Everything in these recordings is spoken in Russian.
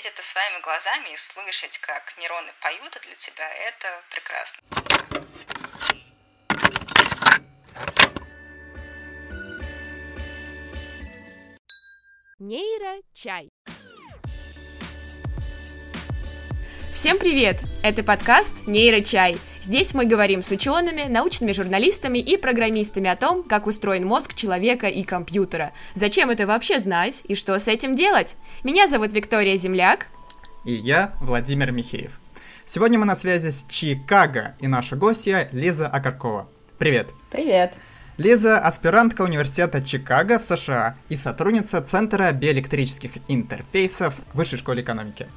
видеть это своими глазами и слышать, как нейроны поют для тебя, это прекрасно. Нейрочай. Всем привет! Это подкаст «Нейрочай». Здесь мы говорим с учеными, научными журналистами и программистами о том, как устроен мозг человека и компьютера. Зачем это вообще знать и что с этим делать? Меня зовут Виктория Земляк. И я Владимир Михеев. Сегодня мы на связи с Чикаго и наша гостья Лиза Акаркова. Привет! Привет! Лиза – аспирантка университета Чикаго в США и сотрудница Центра биоэлектрических интерфейсов Высшей школы экономики.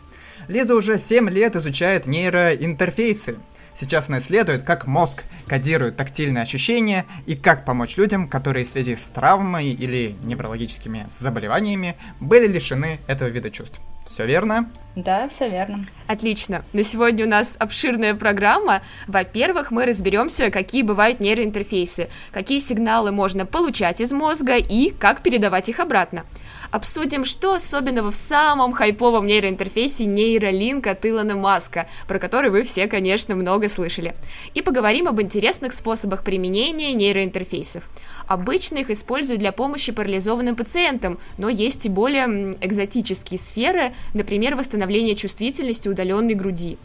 Лиза уже 7 лет изучает нейроинтерфейсы. Сейчас она исследует, как мозг кодирует тактильные ощущения и как помочь людям, которые в связи с травмой или неврологическими заболеваниями были лишены этого вида чувств. Все верно? Да, все верно. Отлично. На сегодня у нас обширная программа. Во-первых, мы разберемся, какие бывают нейроинтерфейсы, какие сигналы можно получать из мозга и как передавать их обратно. Обсудим, что особенного в самом хайповом нейроинтерфейсе нейролинк от Илона Маска, про который вы все, конечно, много слышали. И поговорим об интересных способах применения нейроинтерфейсов. Обычно их используют для помощи парализованным пациентам, но есть и более экзотические сферы, например, восстановление чувствительности удаленной груди.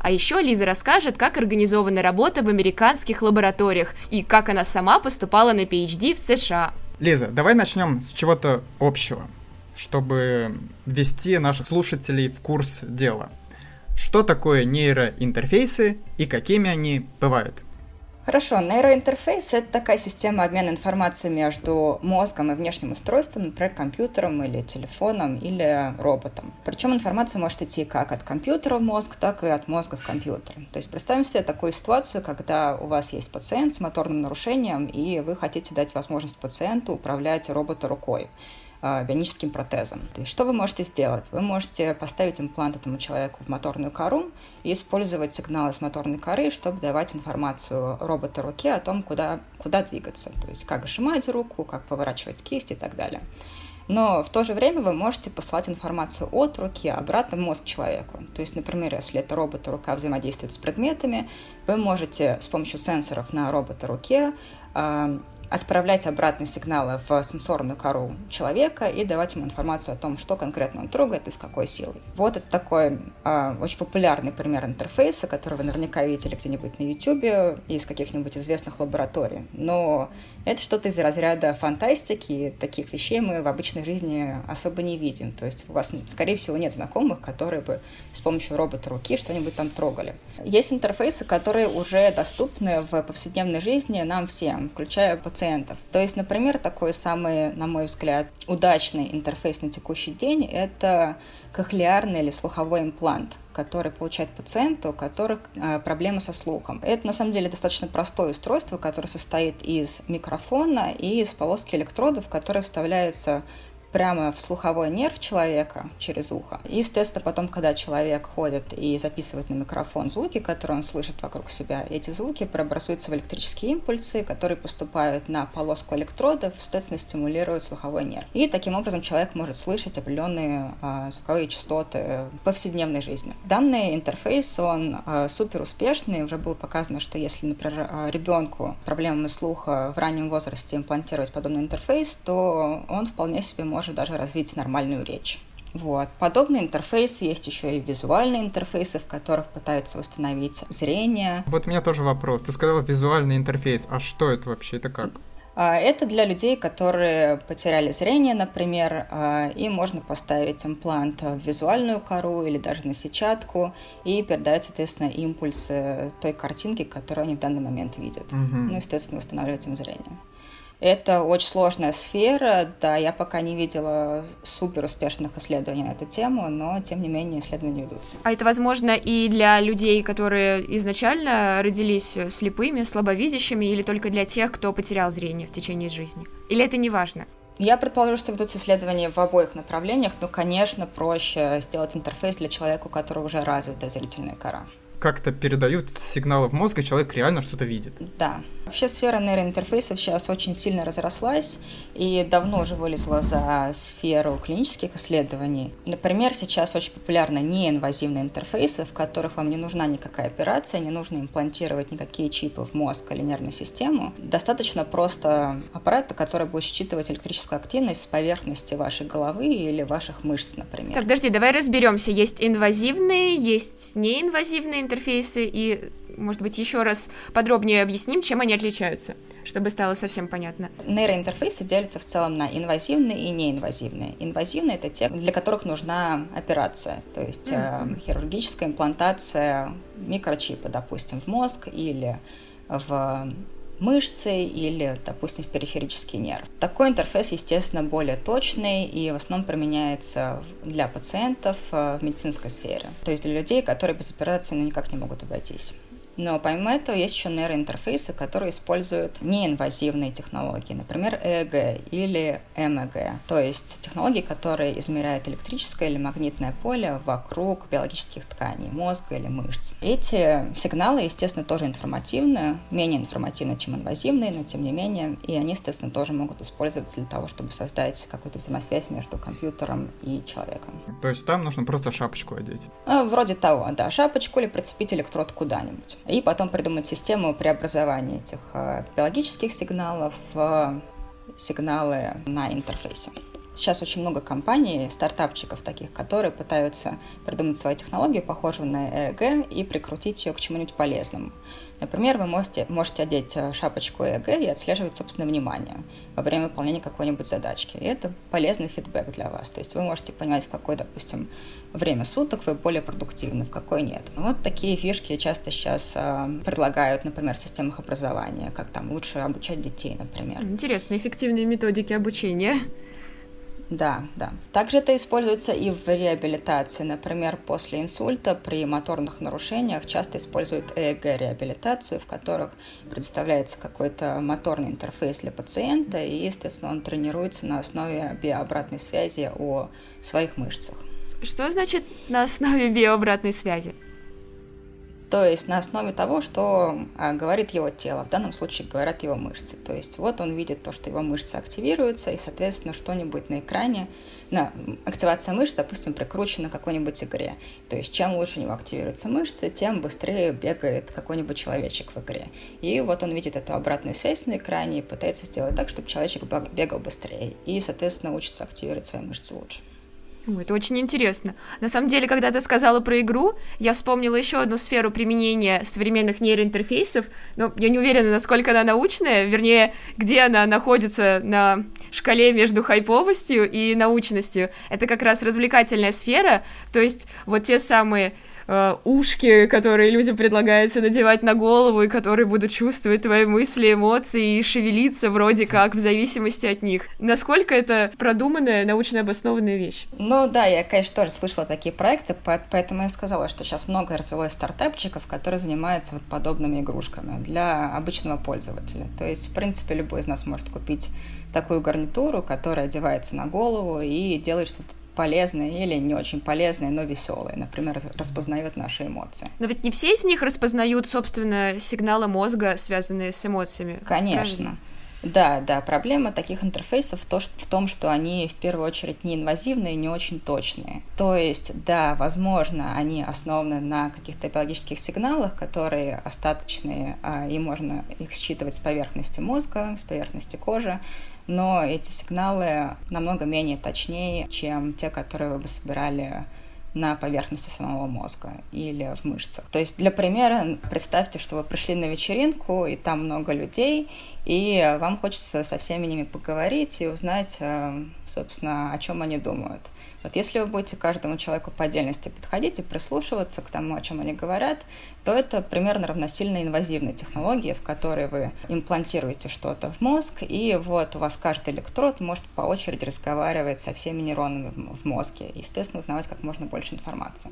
А еще Лиза расскажет, как организована работа в американских лабораториях и как она сама поступала на PhD в США. Лиза, давай начнем с чего-то общего, чтобы ввести наших слушателей в курс дела. Что такое нейроинтерфейсы и какими они бывают? Хорошо, нейроинтерфейс — это такая система обмена информацией между мозгом и внешним устройством, например, компьютером или телефоном или роботом. Причем информация может идти как от компьютера в мозг, так и от мозга в компьютер. То есть представим себе такую ситуацию, когда у вас есть пациент с моторным нарушением, и вы хотите дать возможность пациенту управлять робота рукой. А, бионическим протезом. То есть что вы можете сделать? Вы можете поставить имплант этому человеку в моторную кору и использовать сигналы с моторной коры, чтобы давать информацию робота руке о том, куда, куда двигаться. То есть как сжимать руку, как поворачивать кисть и так далее. Но в то же время вы можете посылать информацию от руки обратно в мозг человеку. То есть, например, если это робот рука взаимодействует с предметами, вы можете с помощью сенсоров на робота руке а, отправлять обратные сигналы в сенсорную кору человека и давать ему информацию о том, что конкретно он трогает и с какой силой. Вот это такой э, очень популярный пример интерфейса, который вы наверняка видели где-нибудь на YouTube из каких-нибудь известных лабораторий. Но это что-то из разряда фантастики, таких вещей мы в обычной жизни особо не видим. То есть у вас, скорее всего, нет знакомых, которые бы с помощью робота руки что-нибудь там трогали. Есть интерфейсы, которые уже доступны в повседневной жизни нам всем, включая пациентов пациентов. То есть, например, такой самый, на мой взгляд, удачный интерфейс на текущий день – это кохлеарный или слуховой имплант, который получает пациенты, у которых э, проблемы со слухом. Это на самом деле достаточно простое устройство, которое состоит из микрофона и из полоски электродов, которые вставляются прямо в слуховой нерв человека через ухо. И, естественно, потом, когда человек ходит и записывает на микрофон звуки, которые он слышит вокруг себя, эти звуки преобразуются в электрические импульсы, которые поступают на полоску электродов, естественно, стимулируют слуховой нерв. И таким образом человек может слышать определенные э, звуковые частоты в повседневной жизни. Данный интерфейс, он э, супер успешный. Уже было показано, что если, например, э, ребенку с проблемами слуха в раннем возрасте имплантировать подобный интерфейс, то он вполне себе может может даже развить нормальную речь. Вот. Подобные интерфейсы есть еще и визуальные интерфейсы, в которых пытаются восстановить зрение. Вот у меня тоже вопрос. Ты сказала визуальный интерфейс. А что это вообще? Это как? А, это для людей, которые потеряли зрение, например, а, и можно поставить имплант в визуальную кору или даже на сетчатку и передать, соответственно, импульсы той картинки, которую они в данный момент видят. Угу. Ну, естественно, восстанавливать им зрение. Это очень сложная сфера, да, я пока не видела супер успешных исследований на эту тему, но тем не менее исследования ведутся. А это возможно и для людей, которые изначально родились слепыми, слабовидящими, или только для тех, кто потерял зрение в течение жизни? Или это не важно? Я предположу, что ведутся исследования в обоих направлениях, но, конечно, проще сделать интерфейс для человека, у которого уже развита зрительная кора. Как-то передают сигналы в мозг, и человек реально что-то видит. Да. Вообще сфера нейроинтерфейсов сейчас очень сильно разрослась и давно уже вылезла за сферу клинических исследований. Например, сейчас очень популярны неинвазивные интерфейсы, в которых вам не нужна никакая операция, не нужно имплантировать никакие чипы в мозг или нервную систему. Достаточно просто аппарата, который будет считывать электрическую активность с поверхности вашей головы или ваших мышц, например. Так, подожди, давай разберемся. Есть инвазивные, есть неинвазивные интерфейсы и может быть, еще раз подробнее объясним, чем они отличаются, чтобы стало совсем понятно. Нейроинтерфейсы делятся в целом на инвазивные и неинвазивные. Инвазивные — это те, для которых нужна операция, то есть mm-hmm. э, хирургическая имплантация микрочипа, допустим, в мозг или в мышцы или, допустим, в периферический нерв. Такой интерфейс, естественно, более точный и в основном применяется для пациентов э, в медицинской сфере, то есть для людей, которые без операции ну, никак не могут обойтись. Но помимо этого есть еще нейроинтерфейсы, которые используют неинвазивные технологии, например, ЭЭГ или МЭГ, то есть технологии, которые измеряют электрическое или магнитное поле вокруг биологических тканей, мозга или мышц. Эти сигналы, естественно, тоже информативны, менее информативны, чем инвазивные, но тем не менее, и они, естественно, тоже могут использоваться для того, чтобы создать какую-то взаимосвязь между компьютером и человеком. То есть там нужно просто шапочку одеть? А, вроде того, да, шапочку или прицепить электрод куда-нибудь и потом придумать систему преобразования этих э, биологических сигналов в сигналы на интерфейсе. Сейчас очень много компаний, стартапчиков таких, которые пытаются придумать свою технологию, похожую на ЭЭГ, и прикрутить ее к чему-нибудь полезному. Например, вы можете, можете одеть э, шапочку ЭЭГ и отслеживать собственное внимание во время выполнения какой-нибудь задачки. И это полезный фидбэк для вас. То есть вы можете понимать, в какое, допустим, время суток вы более продуктивны, в какой нет. Вот такие фишки часто сейчас э, предлагают, например, в системах образования, как там лучше обучать детей, например. Интересно, эффективные методики обучения. Да, да. Также это используется и в реабилитации. Например, после инсульта при моторных нарушениях часто используют ЭЭГ-реабилитацию, в которых предоставляется какой-то моторный интерфейс для пациента, и, естественно, он тренируется на основе биообратной связи о своих мышцах. Что значит на основе биообратной связи? То есть на основе того, что а, говорит его тело, в данном случае говорят его мышцы. То есть вот он видит то, что его мышцы активируются, и, соответственно, что-нибудь на экране, на, активация мышц, допустим, прикручена к какой-нибудь игре. То есть чем лучше у него активируются мышцы, тем быстрее бегает какой-нибудь человечек в игре. И вот он видит эту обратную связь на экране и пытается сделать так, чтобы человечек бегал быстрее. И, соответственно, учится активировать свои мышцы лучше. Это очень интересно. На самом деле, когда ты сказала про игру, я вспомнила еще одну сферу применения современных нейроинтерфейсов, но я не уверена, насколько она научная, вернее, где она находится на шкале между хайповостью и научностью. Это как раз развлекательная сфера, то есть вот те самые э, ушки, которые людям предлагается надевать на голову, и которые будут чувствовать твои мысли, эмоции и шевелиться вроде как в зависимости от них. Насколько это продуманная, научно обоснованная вещь? Ну да, я, конечно, тоже слышала такие проекты, поэтому я сказала, что сейчас много развелось стартапчиков, которые занимаются вот подобными игрушками для обычного пользователя. То есть, в принципе, любой из нас может купить такую гарнитуру, которая одевается на голову и делает что-то полезные или не очень полезные, но веселые. Например, распознает наши эмоции. Но ведь не все из них распознают, собственно, сигналы мозга, связанные с эмоциями. Конечно. Правильно? Да, да, проблема таких интерфейсов в том, что они в первую очередь неинвазивные и не очень точные. То есть, да, возможно, они основаны на каких-то биологических сигналах, которые остаточные, а, и можно их считывать с поверхности мозга, с поверхности кожи, но эти сигналы намного менее точнее, чем те, которые вы бы собирали на поверхности самого мозга или в мышцах. То есть, для примера, представьте, что вы пришли на вечеринку, и там много людей, и вам хочется со всеми ними поговорить и узнать, э, собственно, о чем они думают. Вот если вы будете каждому человеку по отдельности подходить и прислушиваться к тому, о чем они говорят, то это примерно равносильно инвазивной технологии, в которой вы имплантируете что-то в мозг, и вот у вас каждый электрод может по очереди разговаривать со всеми нейронами в мозге и, естественно, узнавать как можно больше информации.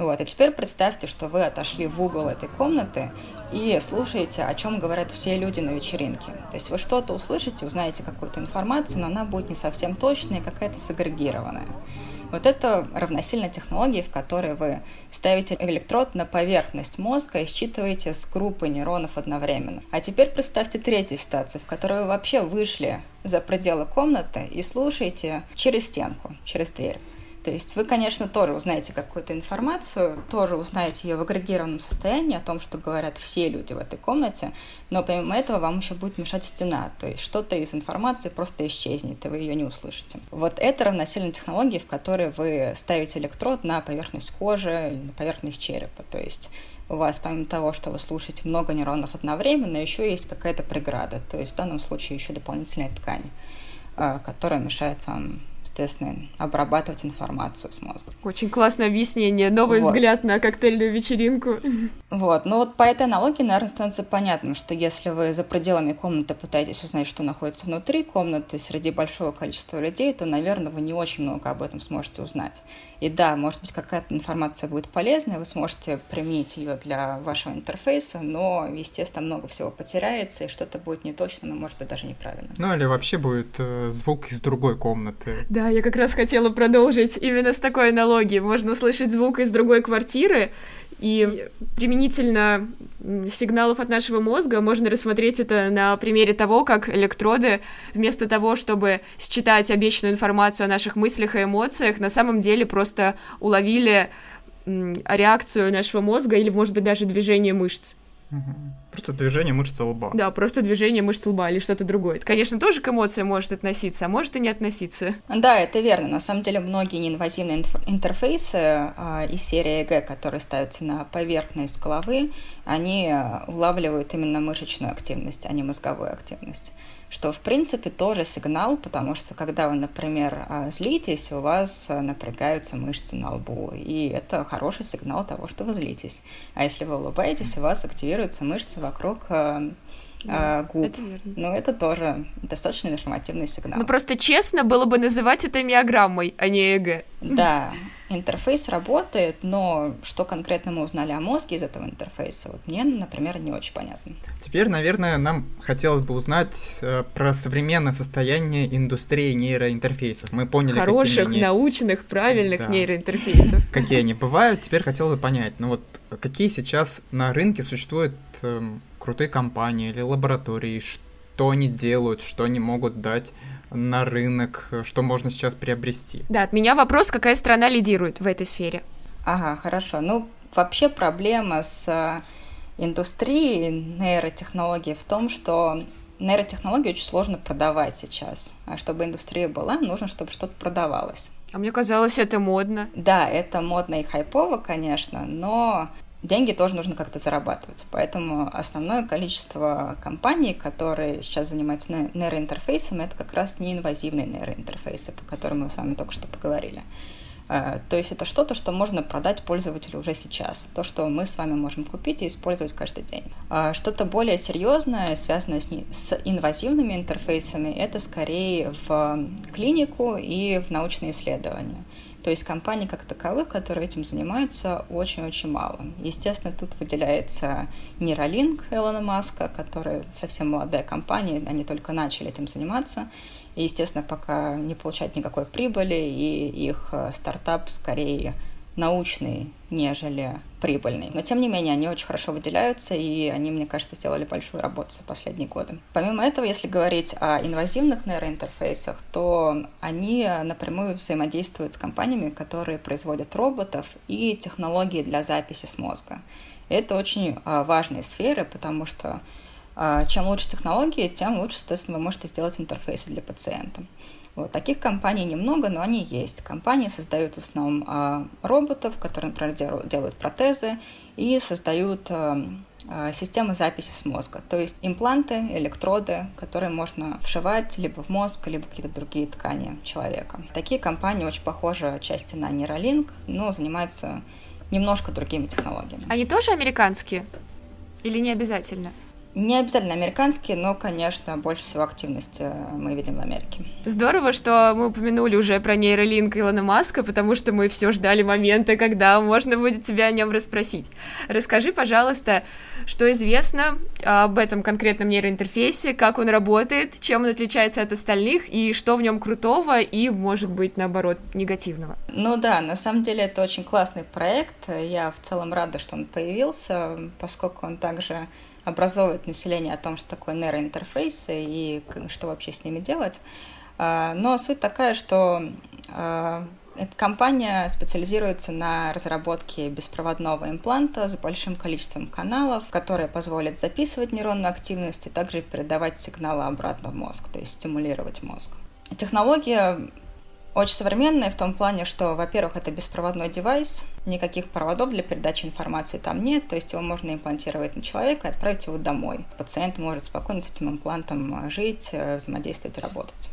Вот, и теперь представьте, что вы отошли в угол этой комнаты и слушаете, о чем говорят все люди на вечеринке. То есть вы что-то услышите, узнаете какую-то информацию, но она будет не совсем точная, какая-то сагрегированная. Вот это равносильно технологии, в которой вы ставите электрод на поверхность мозга и считываете с группы нейронов одновременно. А теперь представьте третью ситуацию, в которой вы вообще вышли за пределы комнаты и слушаете через стенку, через дверь. То есть вы, конечно, тоже узнаете какую-то информацию, тоже узнаете ее в агрегированном состоянии о том, что говорят все люди в этой комнате, но помимо этого вам еще будет мешать стена, то есть что-то из информации просто исчезнет, и вы ее не услышите. Вот это равносильно технологии, в которой вы ставите электрод на поверхность кожи или на поверхность черепа, то есть у вас, помимо того, что вы слушаете много нейронов одновременно, еще есть какая-то преграда, то есть в данном случае еще дополнительная ткань, а, которая мешает вам естественно, обрабатывать информацию с мозга. Очень классное объяснение, новый вот. взгляд на коктейльную вечеринку. Вот, ну вот по этой аналогии, наверное, становится понятным, что если вы за пределами комнаты пытаетесь узнать, что находится внутри комнаты, среди большого количества людей, то, наверное, вы не очень много об этом сможете узнать. И да, может быть, какая-то информация будет полезная, вы сможете применить ее для вашего интерфейса, но, естественно, много всего потеряется, и что-то будет неточным, и, может быть, даже неправильным. Ну, или вообще будет э, звук из другой комнаты. Да, я как раз хотела продолжить именно с такой аналогией. Можно услышать звук из другой квартиры, и применительно сигналов от нашего мозга можно рассмотреть это на примере того, как электроды вместо того, чтобы считать обещанную информацию о наших мыслях и эмоциях, на самом деле просто уловили реакцию нашего мозга или, может быть, даже движение мышц. Просто движение мышцы лба. Да, просто движение мышц лба или что-то другое. Это, конечно, тоже к эмоциям может относиться, а может и не относиться. Да, это верно. На самом деле многие неинвазивные интерфейсы э, из серии ЭГ, которые ставятся на поверхность головы, они улавливают именно мышечную активность, а не мозговую активность что, в принципе, тоже сигнал, потому что, когда вы, например, а, злитесь, у вас а, напрягаются мышцы на лбу, и это хороший сигнал того, что вы злитесь. А если вы улыбаетесь, у вас активируются мышцы вокруг а, да, губ. Это верно. Но это тоже достаточно информативный сигнал. Ну просто честно было бы называть это миограммой, а не ЭГ. Да, интерфейс работает, но что конкретно мы узнали о мозге из этого интерфейса, вот мне, например, не очень понятно. Теперь, наверное, нам хотелось бы узнать э, про современное состояние индустрии нейроинтерфейсов. Мы поняли, Хороших, какие они... научных, правильных да. нейроинтерфейсов. Какие они бывают, теперь хотелось бы понять, ну вот какие сейчас на рынке существуют эм, крутые компании или лаборатории, что они делают, что они могут дать на рынок, что можно сейчас приобрести. Да, от меня вопрос, какая страна лидирует в этой сфере? Ага, хорошо. Ну, вообще проблема с э, индустрией нейротехнологий в том, что нейротехнологии очень сложно продавать сейчас. А чтобы индустрия была, нужно, чтобы что-то продавалось. А мне казалось, это модно. Да, это модно и хайпово, конечно, но деньги тоже нужно как-то зарабатывать. Поэтому основное количество компаний, которые сейчас занимаются нейроинтерфейсом, это как раз неинвазивные нейроинтерфейсы, по которым мы с вами только что поговорили. А, то есть это что-то, что можно продать пользователю уже сейчас. То, что мы с вами можем купить и использовать каждый день. А что-то более серьезное, связанное с, с инвазивными интерфейсами, это скорее в клинику и в научные исследования. То есть компаний как таковых, которые этим занимаются, очень-очень мало. Естественно, тут выделяется Neuralink Элона Маска, которая совсем молодая компания, они только начали этим заниматься. И, естественно, пока не получают никакой прибыли, и их э, стартап скорее научный, нежели прибыльный. Но, тем не менее, они очень хорошо выделяются, и они, мне кажется, сделали большую работу за последние годы. Помимо этого, если говорить о инвазивных нейроинтерфейсах, то они напрямую взаимодействуют с компаниями, которые производят роботов и технологии для записи с мозга. Это очень а, важные сферы, потому что а, чем лучше технологии, тем лучше, соответственно, вы можете сделать интерфейсы для пациента. Вот. Таких компаний немного, но они есть. Компании создают в основном а, роботов, которые, например, делают протезы и создают а, а, системы записи с мозга, то есть импланты, электроды, которые можно вшивать либо в мозг, либо какие-то другие ткани человека. Такие компании очень похожи отчасти на Neuralink, но занимаются немножко другими технологиями. Они тоже американские? Или не обязательно? Не обязательно американские, но, конечно, больше всего активности мы видим в Америке. Здорово, что мы упомянули уже про нейролинк Илона Маска, потому что мы все ждали момента, когда можно будет тебя о нем расспросить. Расскажи, пожалуйста, что известно об этом конкретном нейроинтерфейсе, как он работает, чем он отличается от остальных и что в нем крутого и, может быть, наоборот, негативного. Ну да, на самом деле это очень классный проект. Я в целом рада, что он появился, поскольку он также образовывать население о том, что такое нейроинтерфейсы и что вообще с ними делать. А, но суть такая, что а, эта компания специализируется на разработке беспроводного импланта с большим количеством каналов, которые позволят записывать нейронную активность и также передавать сигналы обратно в мозг, то есть стимулировать мозг. Технология очень современная в том плане, что, во-первых, это беспроводной девайс, никаких проводов для передачи информации там нет, то есть его можно имплантировать на человека и отправить его домой. Пациент может спокойно с этим имплантом жить, э, взаимодействовать и работать.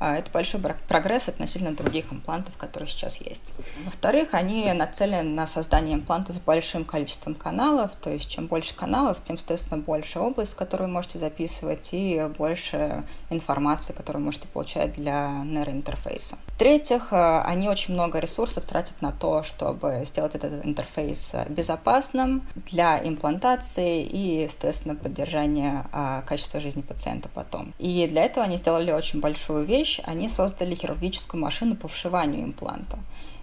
А, это большой прогресс относительно других имплантов, которые сейчас есть. Во-вторых, они нацелены на создание импланта с большим количеством каналов, то есть чем больше каналов, тем, соответственно, больше область, которую вы можете записывать, и больше информации, которую вы можете получать для нейроинтерфейса. В-третьих, э, они очень много ресурсов тратят на то, чтобы сделать этот интерфейс безопасным для имплантации и, естественно, поддержания а, качества жизни пациента потом. И для этого они сделали очень большую вещь, вещь, они создали хирургическую машину по вшиванию импланта.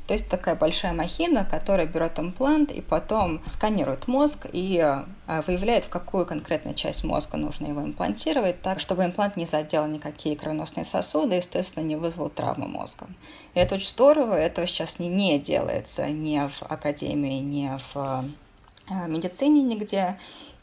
То есть такая большая махина, которая берет имплант и потом сканирует мозг и э, выявляет, в какую конкретную часть мозга нужно его имплантировать, так, чтобы имплант не задел никакие кровеносные сосуды, естественно, не вызвал травму мозга. И это очень здорово, этого сейчас не, не делается ни в академии, ни в э, медицине нигде.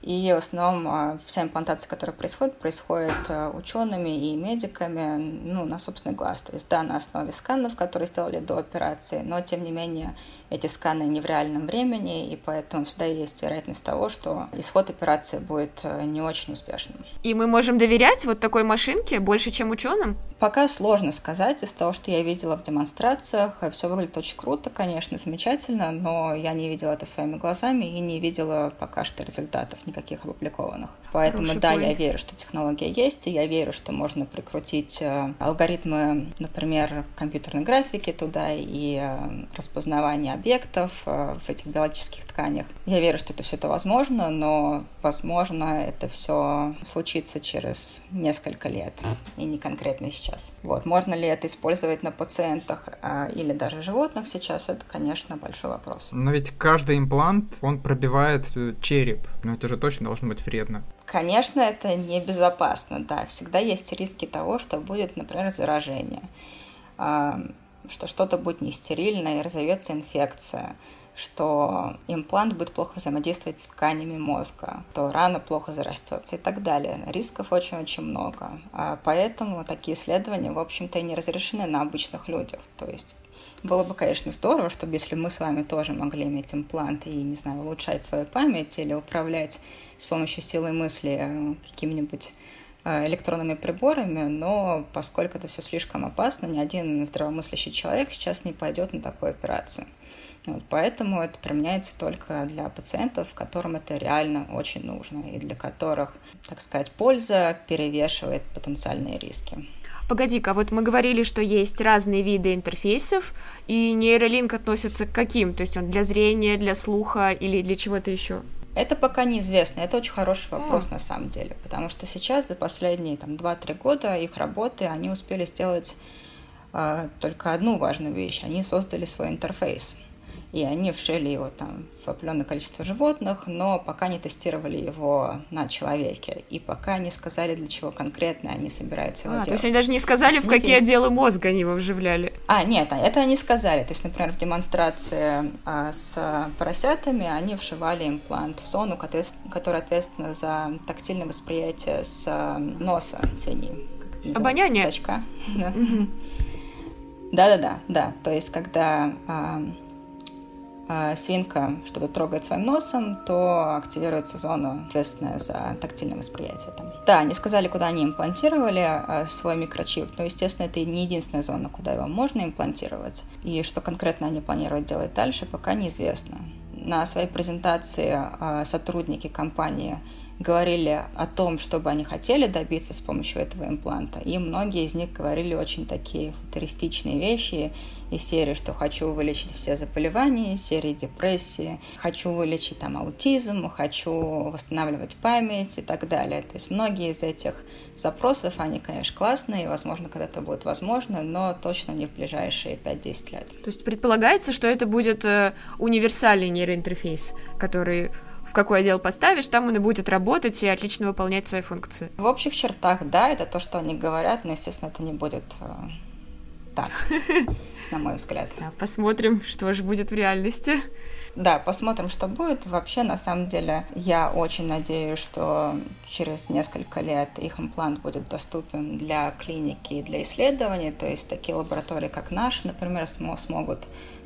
И в основном а, вся имплантация, которая происходит, происходит а, учеными и медиками ну, на собственный глаз. То есть, да, на основе сканов, которые сделали до операции, но, тем не менее, эти сканы не в реальном времени, и поэтому всегда есть вероятность того, что исход операции будет а, не очень успешным. И мы можем доверять вот такой машинке больше, чем ученым? Пока сложно сказать. Из того, что я видела в демонстрациях, все выглядит очень круто, конечно, замечательно, но я не видела это своими глазами и не видела пока что результатов никаких опубликованных. Поэтому Хороший да, point. я верю, что технология есть, и я верю, что можно прикрутить э, алгоритмы, например, компьютерной графики туда и э, распознавание объектов э, в этих биологических тканях. Я верю, что это все это возможно, но возможно это все случится через несколько лет и не конкретно сейчас. Вот. Можно ли это использовать на пациентах или даже животных сейчас, это, конечно, большой вопрос. Но ведь каждый имплант, он пробивает череп. Но это же точно должно быть вредно. Конечно, это небезопасно, да. Всегда есть риски того, что будет, например, заражение, а, что что-то будет нестерильно и разовьется инфекция, что имплант будет плохо взаимодействовать с тканями мозга, то рана плохо зарастется и так далее. Рисков очень-очень много. А поэтому такие исследования, в общем-то, и не разрешены на обычных людях. То есть было бы, конечно, здорово, чтобы если мы с вами тоже могли иметь имплант и, не знаю, улучшать свою память или управлять с помощью силы мысли э, какими-нибудь э, электронными приборами, но поскольку это все слишком опасно, ни один здравомыслящий человек сейчас не пойдет на такую операцию. Вот, поэтому это применяется только для пациентов, которым это реально очень нужно и для которых, так сказать, польза перевешивает потенциальные риски. Погоди-ка, вот мы говорили, что есть разные виды интерфейсов, и нейролинк относится к каким? То есть он для зрения, для слуха или для чего-то еще? Это пока неизвестно. Это очень хороший вопрос а. на самом деле, потому что сейчас за последние там 2-3 года их работы они успели сделать э, только одну важную вещь. Они создали свой интерфейс и они вшили его там в определенное количество животных, но пока не тестировали его на человеке, и пока не сказали, для чего конкретно они собираются его а, делать. То есть они даже не сказали, в какие есть... отделы мозга они его вживляли? А, нет, это они сказали. То есть, например, в демонстрации а, с поросятами они вшивали имплант в зону, которая ответственна за тактильное восприятие с а, носа синей. Обоняние? Да-да-да, да. То есть, когда а, а, свинка что-то трогает своим носом, то активируется зона, ответственная за тактильное восприятие. Там. Да, они сказали, куда они имплантировали а, свой микрочип, но, естественно, это не единственная зона, куда его можно имплантировать. И что конкретно они планируют делать дальше, пока неизвестно. На своей презентации а, сотрудники компании говорили о том, что бы они хотели добиться с помощью этого импланта. И многие из них говорили очень такие футуристичные вещи из серии, что хочу вылечить все заболевания, из серии депрессии, хочу вылечить там аутизм, хочу восстанавливать память и так далее. То есть многие из этих запросов, они, конечно, классные, и, возможно, когда-то будет возможно, но точно не в ближайшие 5-10 лет. То есть предполагается, что это будет э, универсальный нейроинтерфейс, который какой отдел поставишь, там он и будет работать и отлично выполнять свои функции. В общих чертах, да, это то, что они говорят, но, естественно, это не будет э, так, на мой взгляд. Да, посмотрим, что же будет в реальности. Да, посмотрим, что будет. Вообще, на самом деле, я очень надеюсь, что через несколько лет их имплант будет доступен для клиники и для исследований. То есть такие лаборатории, как наш, например, смогут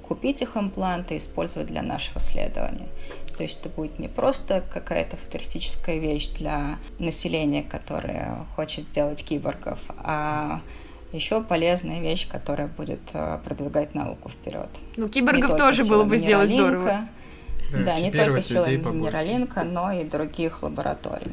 купить их импланты и использовать для наших исследований. То есть это будет не просто какая-то футуристическая вещь для населения, которое хочет сделать киборгов, а еще полезная вещь, которая будет э, продвигать науку вперед. Ну, киборгов тоже было бы сделать здорово. Да, да не только силой Нейролинка, но и других лабораторий.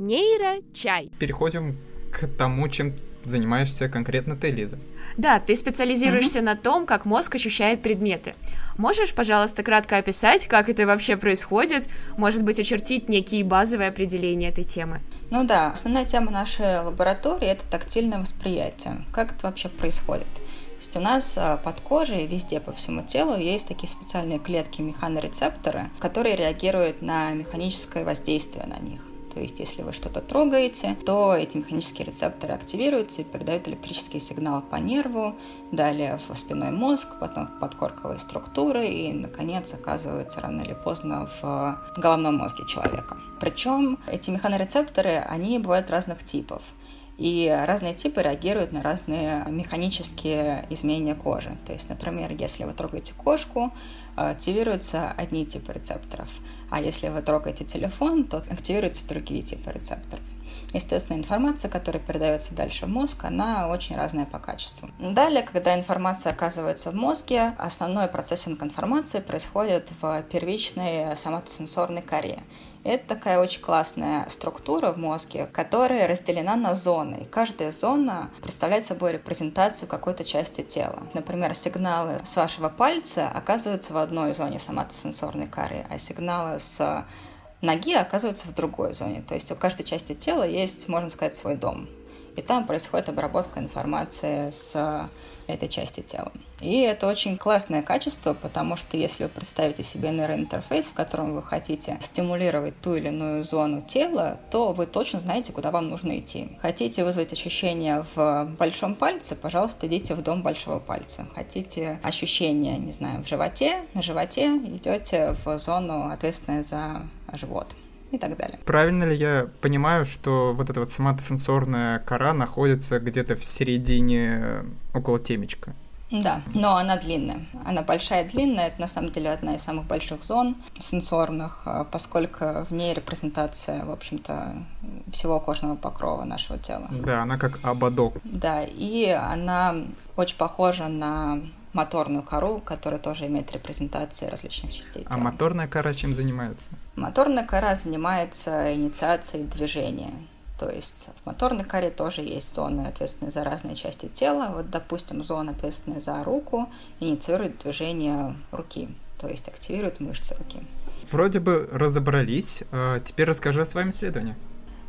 Нейро-чай. Переходим к тому, чем занимаешься конкретно ты, Лиза. Да, ты специализируешься mm-hmm. на том, как мозг ощущает предметы. Можешь, пожалуйста, кратко описать, как это вообще происходит? Может быть, очертить некие базовые определения этой темы? Ну да, основная тема нашей лаборатории – это тактильное восприятие. Как это вообще происходит? То есть у нас а, под кожей, везде по всему телу есть такие специальные клетки механорецепторы, которые реагируют на механическое воздействие на них. То есть, если вы что-то трогаете, то эти механические рецепторы активируются и передают электрический сигнал по нерву, далее в спинной мозг, потом в подкорковые структуры и, наконец, оказываются рано или поздно в головном мозге человека. Причем эти механорецепторы, они бывают разных типов. И разные типы реагируют на разные механические изменения кожи. То есть, например, если вы трогаете кошку, активируются одни типы рецепторов – а если вы трогаете телефон, то активируются другие типы рецепторов. Естественно, информация, которая передается дальше в мозг, она очень разная по качеству. Далее, когда информация оказывается в мозге, основной процессинг информации происходит в первичной соматосенсорной коре. Это такая очень классная структура в мозге, которая разделена на зоны. И каждая зона представляет собой репрезентацию какой-то части тела. Например, сигналы с вашего пальца оказываются в одной зоне соматосенсорной коры, а сигналы с ноги оказываются в другой зоне. То есть у каждой части тела есть, можно сказать, свой дом. И там происходит обработка информации с этой части тела. И это очень классное качество, потому что если вы представите себе нейроинтерфейс, в котором вы хотите стимулировать ту или иную зону тела, то вы точно знаете, куда вам нужно идти. Хотите вызвать ощущение в большом пальце, пожалуйста, идите в дом большого пальца. Хотите ощущение, не знаю, в животе, на животе идете в зону, ответственную за живот и так далее. Правильно ли я понимаю, что вот эта вот соматосенсорная кора находится где-то в середине э, около темечка? Да, но она длинная. Она большая, длинная. Это на самом деле одна из самых больших зон сенсорных, э, поскольку в ней репрезентация, в общем-то, всего кожного покрова нашего тела. Да, она как ободок. Да, и она очень похожа на моторную кору, которая тоже имеет репрезентации различных частей а тела. А моторная кора чем занимается? Моторная кора занимается инициацией движения. То есть в моторной коре тоже есть зоны, ответственные за разные части тела. Вот, допустим, зона, ответственная за руку, инициирует движение руки, то есть активирует мышцы руки. Вроде бы разобрались. А теперь расскажи о своем исследовании.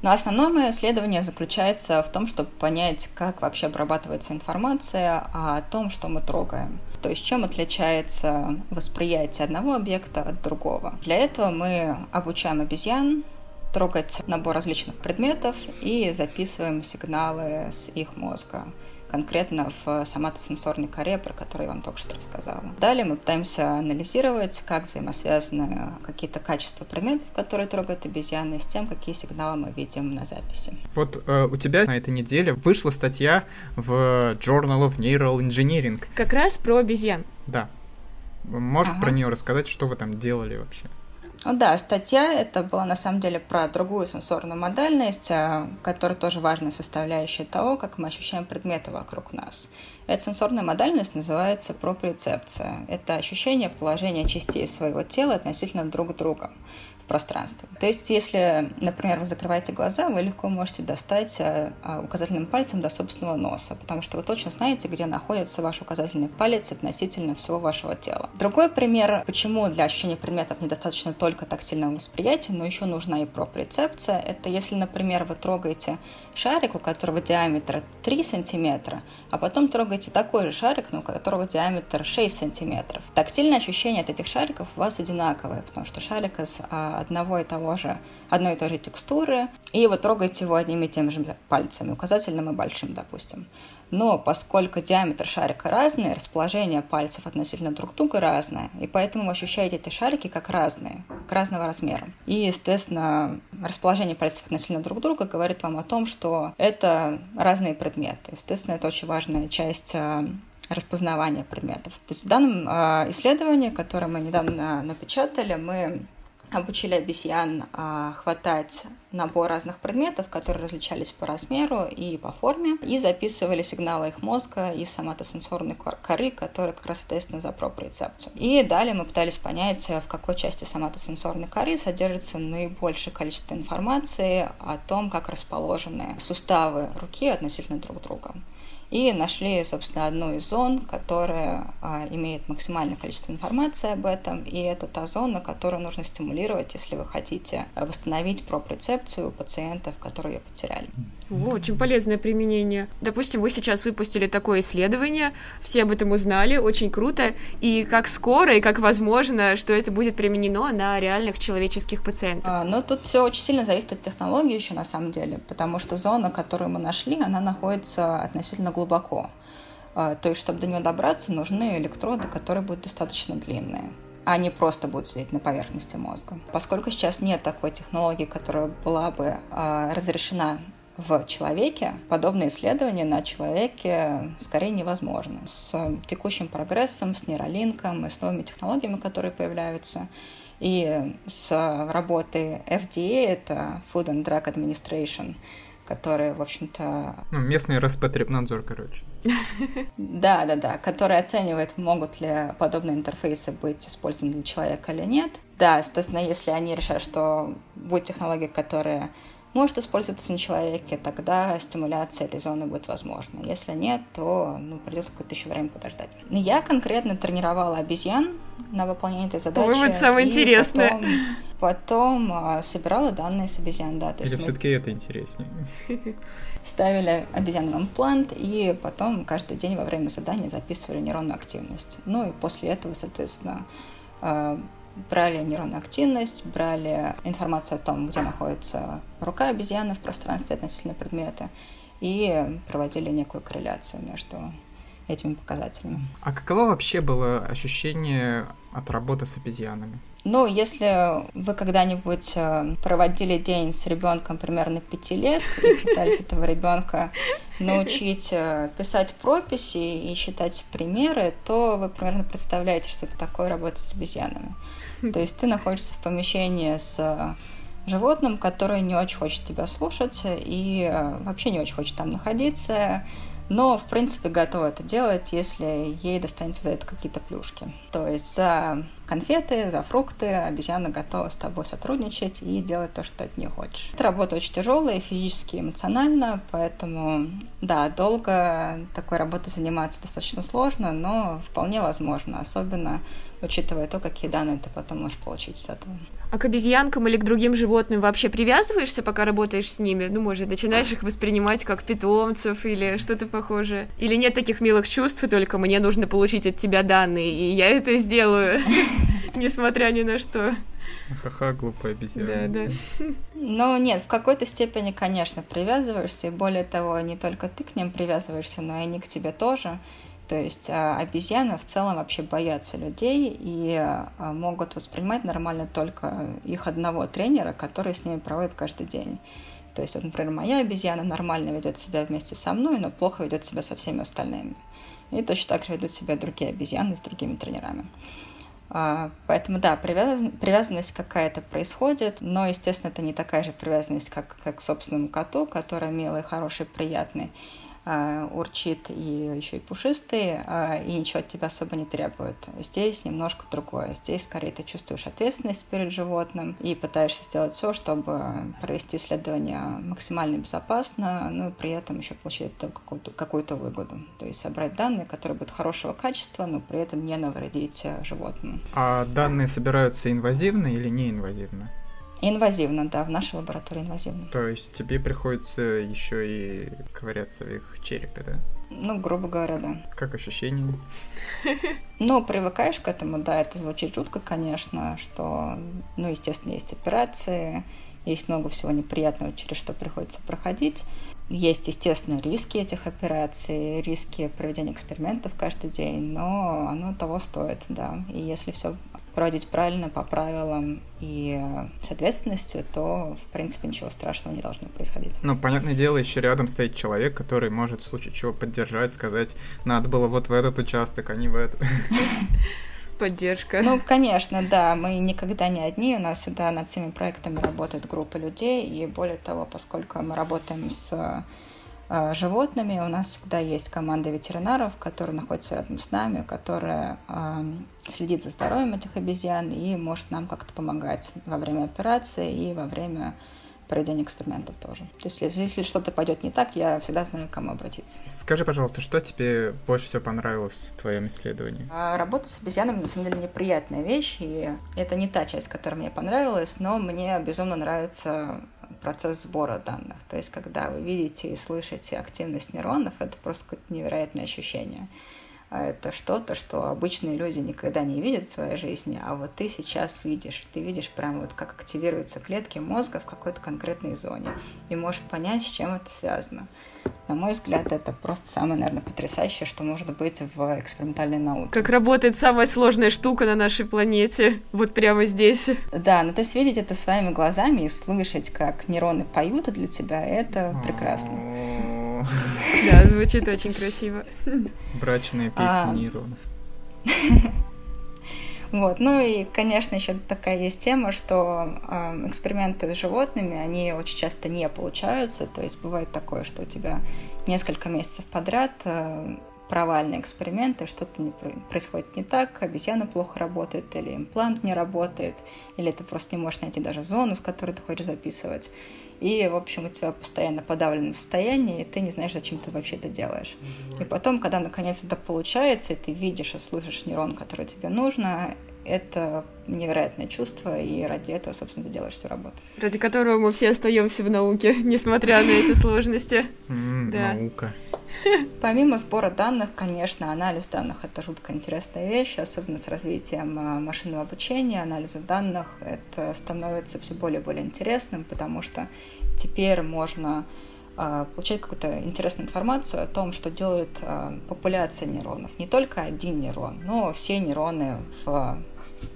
Но основное мое исследование заключается в том, чтобы понять, как вообще обрабатывается информация о том, что мы трогаем. То есть чем отличается восприятие одного объекта от другого. Для этого мы обучаем обезьян трогать набор различных предметов и записываем сигналы с их мозга конкретно в соматосенсорной коре, про которую я вам только что рассказала. Далее мы пытаемся анализировать, как взаимосвязаны какие-то качества предметов, которые трогают обезьяны, с тем, какие сигналы мы видим на записи. Вот э, у тебя на этой неделе вышла статья в Journal of Neural Engineering. Как раз про обезьян. Да. Можешь ага. про нее рассказать, что вы там делали вообще? Ну да, статья это была на самом деле про другую сенсорную модальность, а, которая тоже важная составляющая того, как мы ощущаем предметы вокруг нас. Эта сенсорная модальность называется проприоцепция. Это ощущение положения частей своего тела относительно друг друга. В пространстве. То есть, если, например, вы закрываете глаза, вы легко можете достать э, а, указательным пальцем до собственного носа, потому что вы точно знаете, где находится ваш указательный палец относительно всего вашего тела. Другой пример, почему для ощущения предметов недостаточно только тактильного восприятия, но еще нужна и проприцепция, это если, например, вы трогаете шарик, у которого диаметр 3 сантиметра, а потом трогаете такой же шарик, но у которого диаметр 6 сантиметров. Тактильное ощущение от этих шариков у вас одинаковое, потому что шарик из а, одного и того же, одной и той же текстуры, и вы трогаете его одними и теми же пальцами, указательным и большим, допустим. Но поскольку диаметр шарика разный, расположение пальцев относительно друг друга разное, и поэтому вы ощущаете эти шарики как разные, как разного размера. И, естественно, расположение пальцев относительно друг друга говорит вам о том, что это разные предметы. Естественно, это очень важная часть а, распознавания предметов. То есть в данном а, исследовании, которое мы недавно напечатали, мы обучили обезьян а, хватать набор разных предметов, которые различались по размеру и по форме, и записывали сигналы их мозга и соматосенсорной коры, которая как раз ответственна за проприцепцию. И далее мы пытались понять, в какой части соматосенсорной коры содержится наибольшее количество информации о том, как расположены суставы руки относительно друг друга и нашли, собственно, одну из зон, которая а, имеет максимальное количество информации об этом, и это та зона, которую нужно стимулировать, если вы хотите восстановить проприцепцию у пациентов, которые ее потеряли. О, очень полезное применение. Допустим, вы сейчас выпустили такое исследование, все об этом узнали, очень круто, и как скоро и как возможно, что это будет применено на реальных человеческих пациентах? А, ну, тут все очень сильно зависит от технологии еще на самом деле, потому что зона, которую мы нашли, она находится относительно глубоко. А, то есть, чтобы до нее добраться, нужны электроды, которые будут достаточно длинные а не просто будут сидеть на поверхности мозга. Поскольку сейчас нет такой технологии, которая была бы э, разрешена в человеке, подобные исследования на человеке скорее невозможны. С текущим прогрессом, с нейролинком и с новыми технологиями, которые появляются, и с работой FDA, это Food and Drug Administration, которая, в общем-то... Ну, местный Роспотребнадзор, короче. Да, да, да, который оценивает, могут ли подобные интерфейсы быть использованы для человека или нет. Да, естественно, если они решают, что будет технология, которая может использоваться на человеке, тогда стимуляция этой зоны будет возможна. Если нет, то ну, придется какое-то еще время подождать. Я конкретно тренировала обезьян на выполнение этой задачи. По-моему, это самое интересное. Потом, потом а, собирала данные с обезьян, да. То Или все-таки это интереснее? Ставили обезьянам имплант, и потом каждый день во время задания записывали нейронную активность. Ну и после этого, соответственно, а, брали нейронную активность, брали информацию о том, где находится рука обезьяны в пространстве относительно предмета, и проводили некую корреляцию между этими показателями. А каково вообще было ощущение от работы с обезьянами? Ну, если вы когда-нибудь э, проводили день с ребенком примерно пяти лет и пытались этого ребенка научить э, писать прописи и считать примеры, то вы примерно представляете, что это такое работать с обезьянами. То есть ты находишься в помещении с э, животным, который не очень хочет тебя слушать и вообще не очень хочет там находиться, но, в принципе, готова это делать, если ей достанется за это какие-то плюшки. То есть за конфеты, за фрукты обезьяна готова с тобой сотрудничать и делать то, что ты нее хочешь. Эта работа очень тяжелая, физически эмоционально, поэтому, да, долго такой работой заниматься достаточно сложно, но вполне возможно, особенно учитывая то, какие данные ты потом можешь получить с этого. А к обезьянкам или к другим животным вообще привязываешься, пока работаешь с ними? Ну, может, начинаешь их воспринимать как питомцев или что-то похожее? Или нет таких милых чувств, и только мне нужно получить от тебя данные, и я это сделаю, несмотря ни на что? Ха-ха, глупая обезьяна. Да, да. Ну, нет, в какой-то степени, конечно, привязываешься, и более того, не только ты к ним привязываешься, но и они к тебе тоже. То есть а, обезьяны в целом вообще боятся людей и а, могут воспринимать нормально только их одного тренера, который с ними проводит каждый день. То есть, вот, например, моя обезьяна нормально ведет себя вместе со мной, но плохо ведет себя со всеми остальными. И точно так же ведут себя другие обезьяны с другими тренерами. А, поэтому, да, привязанность какая-то происходит, но, естественно, это не такая же привязанность, как, как к собственному коту, которая милый, хороший, приятный. Э, урчит и еще и пушистый, э, и ничего от тебя особо не требует. Здесь немножко другое. Здесь скорее ты чувствуешь ответственность перед животным и пытаешься сделать все, чтобы провести исследование максимально безопасно, но при этом еще получить какую-то, какую-то выгоду. То есть собрать данные, которые будут хорошего качества, но при этом не навредить животному. А данные собираются инвазивно или неинвазивно? Инвазивно, да, в нашей лаборатории инвазивно. То есть тебе приходится еще и ковыряться в их черепе, да? Ну, грубо говоря, да. Как ощущения? Ну, привыкаешь к этому, да, это звучит жутко, конечно, что, ну, естественно, есть операции, есть много всего неприятного, через что приходится проходить. Есть, естественно, риски этих операций, риски проведения экспериментов каждый день, но оно того стоит, да. И если все проводить правильно, по правилам и с ответственностью, то, в принципе, ничего страшного не должно происходить. Ну, понятное дело, еще рядом стоит человек, который может в случае чего поддержать, сказать, надо было вот в этот участок, а не в этот. Поддержка. Ну, конечно, да, мы никогда не одни, у нас всегда над всеми проектами работает группа людей, и более того, поскольку мы работаем с Э, животными. У нас всегда есть команда ветеринаров, которые находятся рядом с нами, которая э, следит за здоровьем этих обезьян и может нам как-то помогать во время операции и во время проведения экспериментов тоже. То есть если, если что-то пойдет не так, я всегда знаю, к кому обратиться. Скажи, пожалуйста, что тебе больше всего понравилось в твоем исследовании? А, работа с обезьянами, на самом деле, неприятная вещь, и это не та часть, которая мне понравилась, но мне безумно нравится процесс сбора данных. То есть, когда вы видите и слышите активность нейронов, это просто какое-то невероятное ощущение. А это что-то, что обычные люди никогда не видят в своей жизни, а вот ты сейчас видишь. Ты видишь прямо вот как активируются клетки мозга в какой-то конкретной зоне. И можешь понять, с чем это связано. На мой взгляд, это просто самое, наверное, потрясающее, что может быть в экспериментальной науке. Как работает самая сложная штука на нашей планете, вот прямо здесь. Да, ну то есть видеть это своими глазами и слышать, как нейроны поют для тебя, это прекрасно. Да, звучит очень красиво. Брачные песни а... нейронов. Вот. Ну и, конечно, еще такая есть тема, что э, эксперименты с животными, они очень часто не получаются. То есть бывает такое, что у тебя несколько месяцев подряд э, провальные эксперименты, что-то не происходит не так, обезьяна плохо работает, или имплант не работает, или ты просто не можешь найти даже зону, с которой ты хочешь записывать. И, в общем, у тебя постоянно подавленное состояние, и ты не знаешь, зачем ты вообще это делаешь. И потом, когда наконец это получается, и ты видишь и слышишь нейрон, который тебе нужно, это невероятное чувство, и ради этого, собственно, ты делаешь всю работу. Ради которого мы все остаемся в науке, несмотря на эти сложности. Наука. Помимо сбора данных, конечно, анализ данных — это жутко интересная вещь, особенно с развитием а, машинного обучения, анализа данных. Это становится все более и более интересным, потому что теперь можно а, получать какую-то интересную информацию о том, что делает а, популяция нейронов. Не только один нейрон, но все нейроны в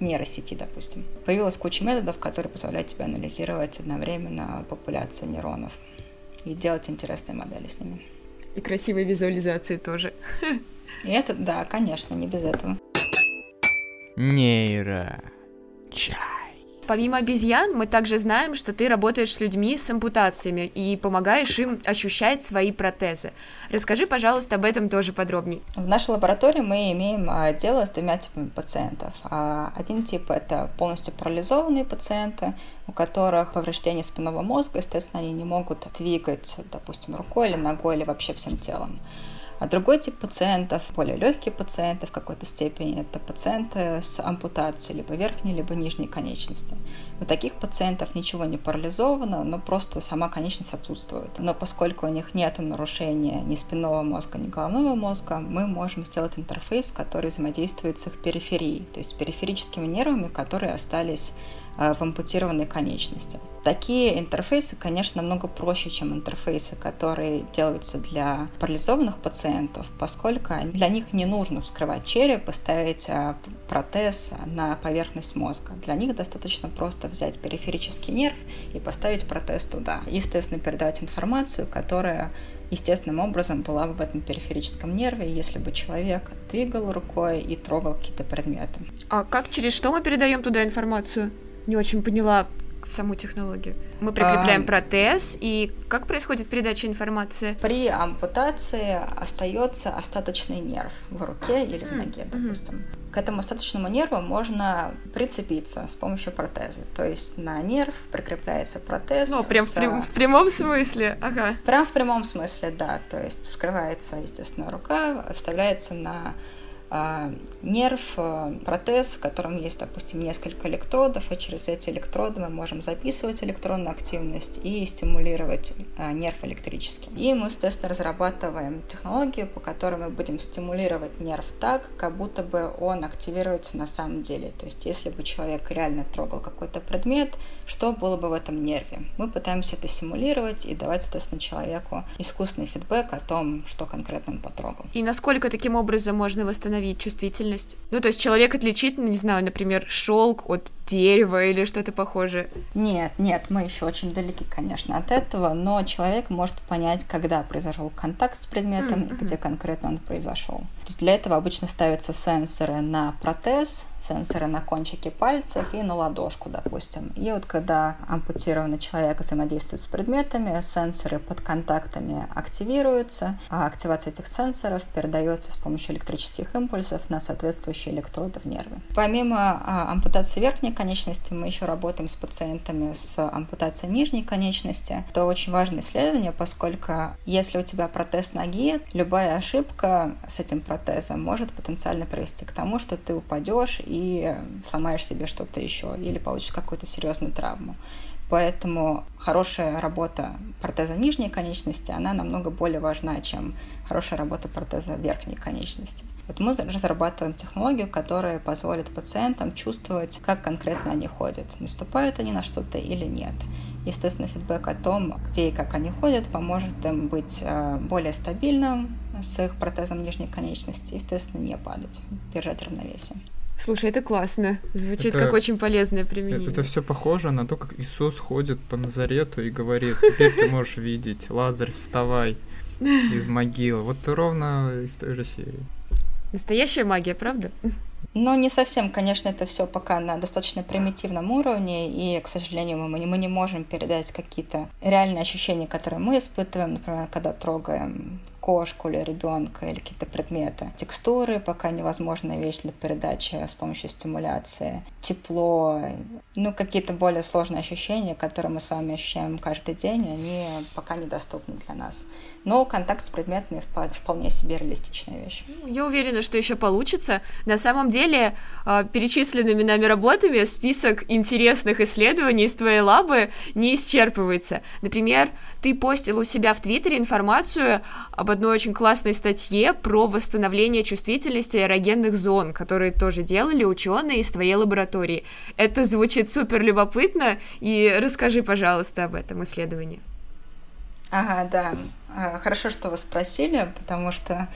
нейросети, допустим. Появилась куча методов, которые позволяют тебе анализировать одновременно популяцию нейронов и делать интересные модели с ними. И красивые визуализации тоже. И это, да, конечно, не без этого. Нейро. Чай. Помимо обезьян, мы также знаем, что ты работаешь с людьми с ампутациями и помогаешь им ощущать свои протезы. Расскажи, пожалуйста, об этом тоже подробнее. В нашей лаборатории мы имеем а, дело с двумя типами пациентов. А, один тип — это полностью парализованные пациенты, у которых повреждение спинного мозга, естественно, они не могут двигать, допустим, рукой или ногой или вообще всем телом. А другой тип пациентов, более легкие пациенты в какой-то степени, это пациенты с ампутацией либо верхней, либо нижней конечности. У таких пациентов ничего не парализовано, но просто сама конечность отсутствует. Но поскольку у них нет нарушения ни спинного мозга, ни головного мозга, мы можем сделать интерфейс, который взаимодействует с их периферией, то есть периферическими нервами, которые остались в ампутированной конечности. Такие интерфейсы, конечно, намного проще, чем интерфейсы, которые делаются для парализованных пациентов, поскольку для них не нужно вскрывать череп и ставить э, протез на поверхность мозга. Для них достаточно просто взять периферический нерв и поставить протез туда. Естественно, передавать информацию, которая естественным образом была бы в этом периферическом нерве, если бы человек двигал рукой и трогал какие-то предметы. А как через что мы передаем туда информацию? Не очень поняла, саму технологию? Мы прикрепляем А. протез, и как происходит передача информации? При ампутации остается остаточный нерв в руке или в ноге, мгм. допустим. К этому остаточному нерву можно прицепиться с помощью протеза. То есть на нерв прикрепляется протез. Ну, прям в, с- прям- в прямом смысле, ага. Прям в прямом смысле, да. То есть вскрывается, естественно, рука, вставляется на нерв, а, протез, в котором есть, допустим, несколько электродов, и через эти электроды мы можем записывать электронную активность и стимулировать а, нерв электрически. И мы, соответственно, разрабатываем технологию, по которой мы будем стимулировать нерв так, как будто бы он активируется на самом деле. То есть, если бы человек реально трогал какой-то предмет, что было бы в этом нерве? Мы пытаемся это симулировать и давать, соответственно, человеку искусственный фидбэк о том, что конкретно он потрогал. И насколько таким образом можно восстановить чувствительность? Ну, то есть человек отличит, ну, не знаю, например, шелк от дерева или что-то похожее. Нет, нет, мы еще очень далеки, конечно, от этого, но человек может понять, когда произошел контакт с предметом и Мгм. где конкретно он произошел. То есть для этого обычно ставятся сенсоры на протез, сенсоры на кончике пальцев и на ладошку, допустим. И вот когда ампутированный человек взаимодействует с предметами, сенсоры под контактами активируются, а активация этих сенсоров передается с помощью электрических импульсов на соответствующие электроды в нервы. Помимо а, ампутации верхней конечности, мы еще работаем с пациентами с ампутацией нижней конечности. Это очень важное исследование, поскольку если у тебя протез ноги, любая ошибка с этим протезом может потенциально привести к тому, что ты упадешь и сломаешь себе что-то еще или получишь какую-то серьезную травму. Поэтому хорошая работа протеза нижней конечности, она намного более важна, чем хорошая работа протеза верхней конечности. Вот мы разрабатываем технологию, которая позволит пациентам чувствовать, как конкретно они ходят, наступают они на что-то или нет. Естественно, фидбэк о том, где и как они ходят, поможет им быть э, более стабильным с их протезом нижней конечности, естественно, не падать, держать равновесие. Слушай, это классно. Звучит Это- как очень полезное применение. Это все похоже на то, как Иисус ходит по Назарету и говорит, теперь ты можешь видеть, Лазарь, вставай из могилы. Вот ровно из той же серии. Настоящая магия, правда? Но не совсем, конечно, это все пока на достаточно примитивном уровне, и, к сожалению, мы, не- мы не можем передать какие-то реальные ощущения, которые мы испытываем, например, когда трогаем кошку или ребенка или какие-то предметы. Текстуры пока невозможная вещь для передачи с помощью стимуляции. Тепло, ну, какие-то более сложные ощущения, которые мы с вами ощущаем каждый день, они пока недоступны для нас. Но контакт с предметами вполне себе реалистичная вещь. Я уверена, что еще получится. На самом деле, а, перечисленными нами работами список интересных исследований из твоей лабы не исчерпывается. Например, ты постил у себя в Твиттере информацию об одной очень классной статье про восстановление чувствительности эрогенных зон, которые тоже делали ученые из твоей лаборатории. Это звучит супер любопытно, и расскажи, пожалуйста, об этом исследовании. Ага, да. А, Хорошо, что вы спросили, потому что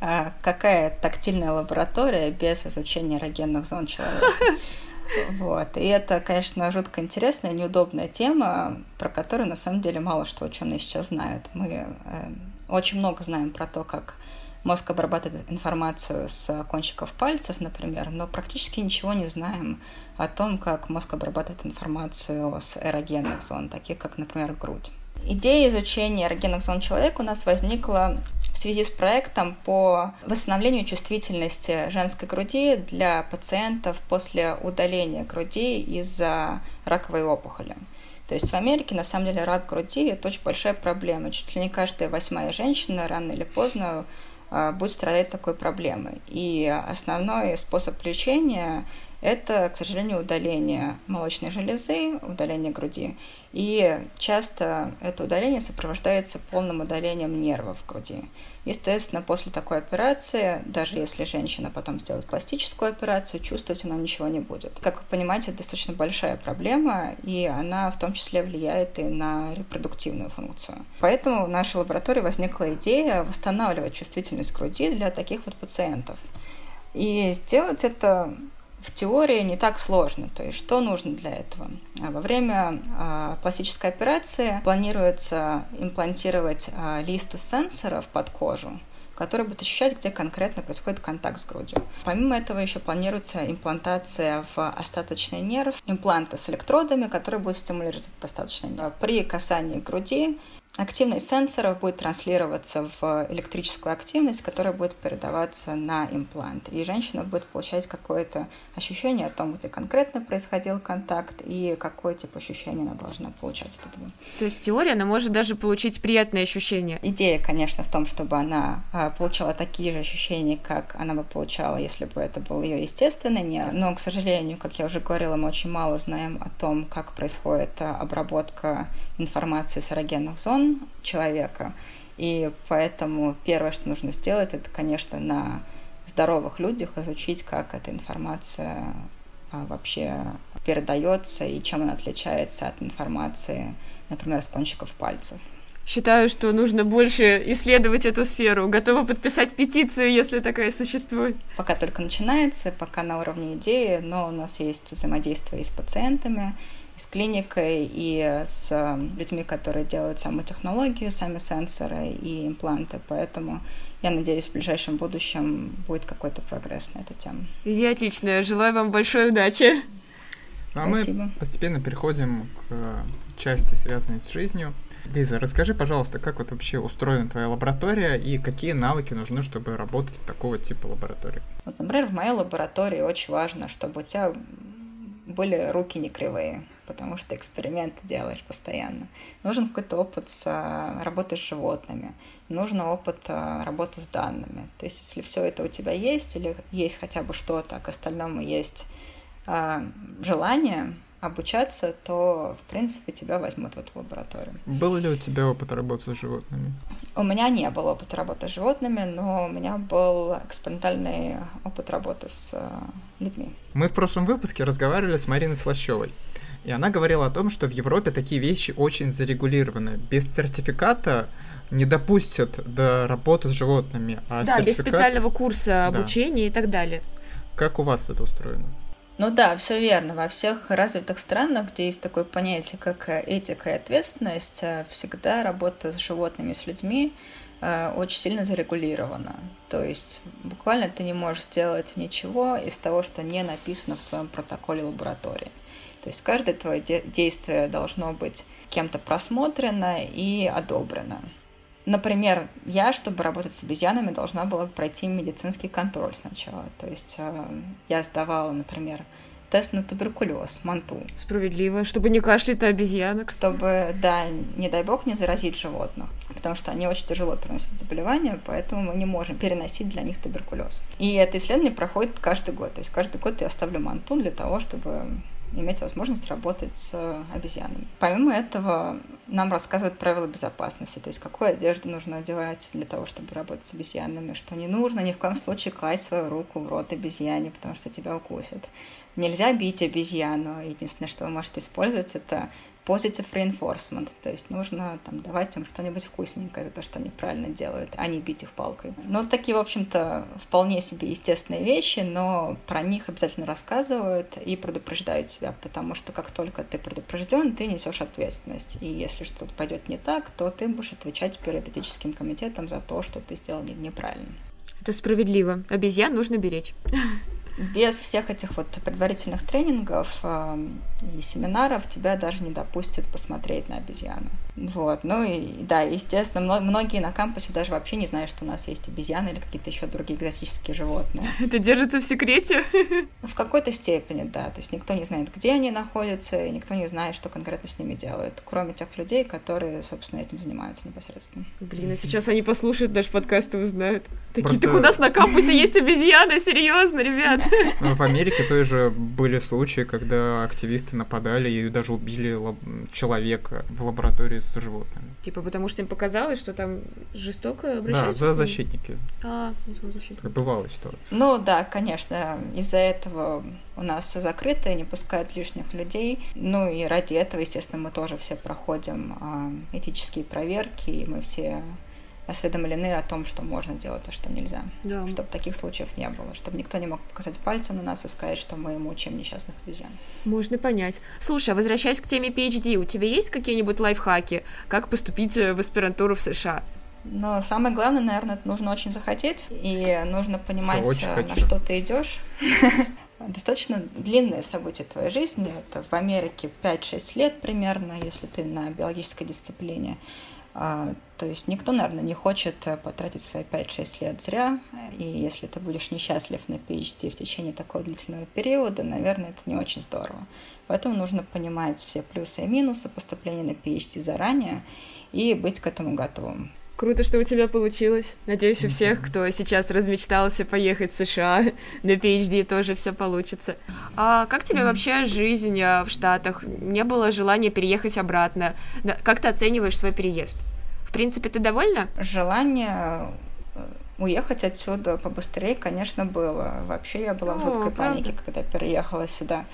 а, какая тактильная лаборатория без изучения эрогенных зон человека? Вот. И это, конечно, жутко интересная, неудобная тема, про которую на самом деле мало что ученые сейчас знают. Мы э, очень много знаем про то, как мозг обрабатывает информацию с кончиков пальцев, например, но практически ничего не знаем о том, как мозг обрабатывает информацию с эрогенных зон, таких как, например, грудь. Идея изучения эрогенных зон человека у нас возникла в связи с проектом по восстановлению чувствительности женской груди для пациентов после удаления груди из-за раковой опухоли. То есть в Америке, на самом деле, рак груди – это очень большая проблема. Чуть ли не каждая восьмая женщина рано или поздно а, будет страдать такой проблемой. И основной способ лечения – это, к сожалению, удаление молочной железы, удаление груди. И часто это удаление сопровождается полным удалением нервов в груди. Естественно, после такой операции, даже если женщина потом сделает пластическую операцию, чувствовать она ничего не будет. Как вы понимаете, это достаточно большая проблема, и она в том числе влияет и на репродуктивную функцию. Поэтому в нашей лаборатории возникла идея восстанавливать чувствительность груди для таких вот пациентов. И сделать это в теории не так сложно. То есть что нужно для этого? Во время а, пластической операции планируется имплантировать а, листы сенсоров под кожу, который будет ощущать, где конкретно происходит контакт с грудью. Помимо этого еще планируется имплантация в остаточный нерв, импланта с электродами, которые будут стимулировать остаточный нерв. При касании груди Активность сенсоров будет транслироваться в электрическую активность, которая будет передаваться на имплант. И женщина будет получать какое-то ощущение о том, где конкретно происходил контакт и какой тип ощущения она должна получать от этого. То есть теория, она может даже получить приятные ощущения? Идея, конечно, в том, чтобы она а, получала такие же ощущения, как она бы получала, если бы это был ее естественный нерв. Но, к сожалению, как я уже говорила, мы очень мало знаем о том, как происходит а, обработка информации с эрогенных зон человека. И поэтому первое, что нужно сделать, это, конечно, на здоровых людях изучить, как эта информация а, вообще передается и чем она отличается от информации, например, с кончиков пальцев. Считаю, что нужно больше исследовать эту сферу. Готова подписать петицию, если такая существует. Пока только начинается, пока на уровне идеи, но у нас есть взаимодействие и с пациентами, с клиникой, и с эм, людьми, которые делают саму технологию, сами сенсоры и импланты. Поэтому я надеюсь, в ближайшем будущем будет какой-то прогресс на эту тему. Идея отличная. Желаю вам большой удачи. Ну, а Спасибо. мы постепенно переходим к части, связанной с жизнью. Лиза, расскажи, пожалуйста, как вот вообще устроена твоя лаборатория и какие навыки нужны, чтобы работать в такого типа лаборатории? Вот, например, в моей лаборатории очень важно, чтобы у тебя были руки не кривые потому что эксперименты делаешь постоянно. Нужен какой-то опыт с а, работой с животными, нужен опыт а, работы с данными. То есть, если все это у тебя есть, или есть хотя бы что-то, а к остальному есть а, желание обучаться, то, в принципе, тебя возьмут в эту лабораторию. Был ли у тебя опыт работы с животными? У меня не было опыта работы с животными, но у меня был экспериментальный опыт работы с людьми. Мы в прошлом выпуске разговаривали с Мариной Слащевой. И она говорила о том, что в Европе такие вещи очень зарегулированы. Без сертификата не допустят до работы с животными. А да, сертификат... без специального курса обучения да. и так далее. Как у вас это устроено? Ну да, все верно. Во всех развитых странах, где есть такое понятие, как этика и ответственность, всегда работа с животными, с людьми э, очень сильно зарегулирована. То есть буквально ты не можешь сделать ничего из того, что не написано в твоем протоколе лаборатории. То есть каждое твое действие должно быть кем-то просмотрено и одобрено. Например, я, чтобы работать с обезьянами, должна была пройти медицинский контроль сначала. То есть э, я сдавала, например, тест на туберкулез, манту. Справедливо, чтобы не кашлять на обезьянок. Чтобы, да, не дай бог, не заразить животных, потому что они очень тяжело переносят заболевания, поэтому мы не можем переносить для них туберкулез. И это исследование проходит каждый год, то есть каждый год я ставлю манту для того, чтобы иметь возможность работать с обезьянами. Помимо этого, нам рассказывают правила безопасности, то есть какую одежду нужно одевать для того, чтобы работать с обезьянами, что не нужно ни в коем случае класть свою руку в рот обезьяне, потому что тебя укусят. Нельзя бить обезьяну. Единственное, что вы можете использовать, это positive reinforcement, то есть нужно там давать им что-нибудь вкусненькое за то, что они правильно делают, а не бить их палкой. Ну, такие, в общем-то, вполне себе естественные вещи, но про них обязательно рассказывают и предупреждают тебя, потому что как только ты предупрежден, ты несешь ответственность. И если что-то пойдет не так, то ты будешь отвечать перед этическим комитетом за то, что ты сделал неправильно. Это справедливо. Обезьян нужно беречь без всех этих вот предварительных тренингов э, и семинаров тебя даже не допустят посмотреть на обезьяну. Вот, ну и да, естественно, многие на кампусе даже вообще не знают, что у нас есть обезьяны или какие-то еще другие экзотические животные. Это держится в секрете? В какой-то степени, да. То есть никто не знает, где они находятся, и никто не знает, что конкретно с ними делают, кроме тех людей, которые, собственно, этим занимаются непосредственно. Блин, а сейчас они послушают наш подкаст и узнают. Такие, Просто... так у нас на кампусе есть обезьяны, серьезно, ребят. Ну, в Америке тоже были случаи, когда активисты нападали и даже убили человека в лаборатории с животными. Типа потому что им показалось, что там жестоко обращаются? Да, за защитники. А, за защитники. Бывала ситуация. Ну да, конечно, из-за этого у нас все закрыто, не пускают лишних людей. Ну и ради этого, естественно, мы тоже все проходим э, этические проверки, и мы все осведомлены о том, что можно делать, а что нельзя. Да. Чтобы таких случаев не было, чтобы никто не мог показать пальцем на нас и сказать, что мы мучаем несчастных обезьян. Можно понять. Слушай, а возвращаясь к теме PhD, у тебя есть какие-нибудь лайфхаки, как поступить э, в аспирантуру в США? Но самое главное, наверное, это нужно очень захотеть, и нужно понимать, очень на хочу. что ты идешь. Достаточно длинное событие твоей жизни. Это в Америке 5-6 лет примерно, если ты на биологической дисциплине. А, то есть никто, наверное, не хочет э, потратить свои 5-6 лет зря, и если ты будешь несчастлив на PhD в течение такого длительного периода, наверное, это не очень здорово. Поэтому нужно понимать все плюсы и минусы поступления на PhD заранее и быть к этому готовым. Круто, что у тебя получилось. Надеюсь, у всех, кто сейчас размечтался поехать в США на PhD, тоже все получится. А как тебе вообще жизнь э, в Штатах? Не было желания переехать обратно? Как ты оцениваешь свой переезд? В принципе, ты довольна? Желание э, уехать отсюда побыстрее, конечно, было. Вообще я была в О, жуткой правда? панике, когда переехала сюда.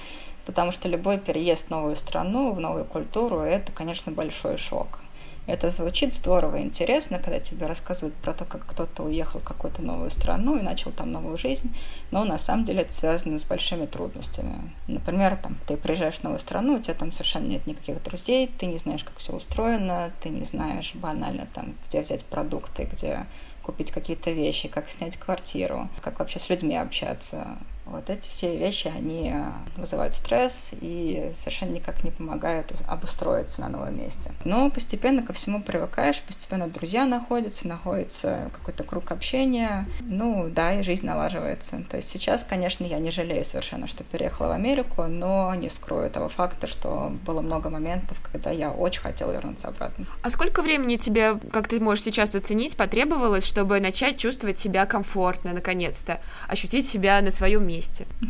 Потому что любой переезд в новую страну, в новую культуру, это, конечно, большой шок. Это звучит здорово и интересно, когда тебе рассказывают про то, как кто-то уехал в какую-то новую страну и начал там новую жизнь, но на самом деле это связано с большими трудностями. Например, там, ты приезжаешь в новую страну, у тебя там совершенно нет никаких друзей, ты не знаешь, как все устроено, ты не знаешь банально, там, где взять продукты, где купить какие-то вещи, как снять квартиру, как вообще с людьми общаться. Вот эти все вещи, они э, вызывают стресс и совершенно никак не помогают обустроиться на новом месте. Но постепенно ко всему привыкаешь, постепенно друзья находятся, находится какой-то круг общения. Ну да, и жизнь налаживается. То есть сейчас, конечно, я не жалею совершенно, что переехала в Америку, но не скрою того факта, что было много моментов, когда я очень хотела вернуться обратно. А сколько времени тебе, как ты можешь сейчас оценить, потребовалось, чтобы начать чувствовать себя комфортно, наконец-то, ощутить себя на своем месте?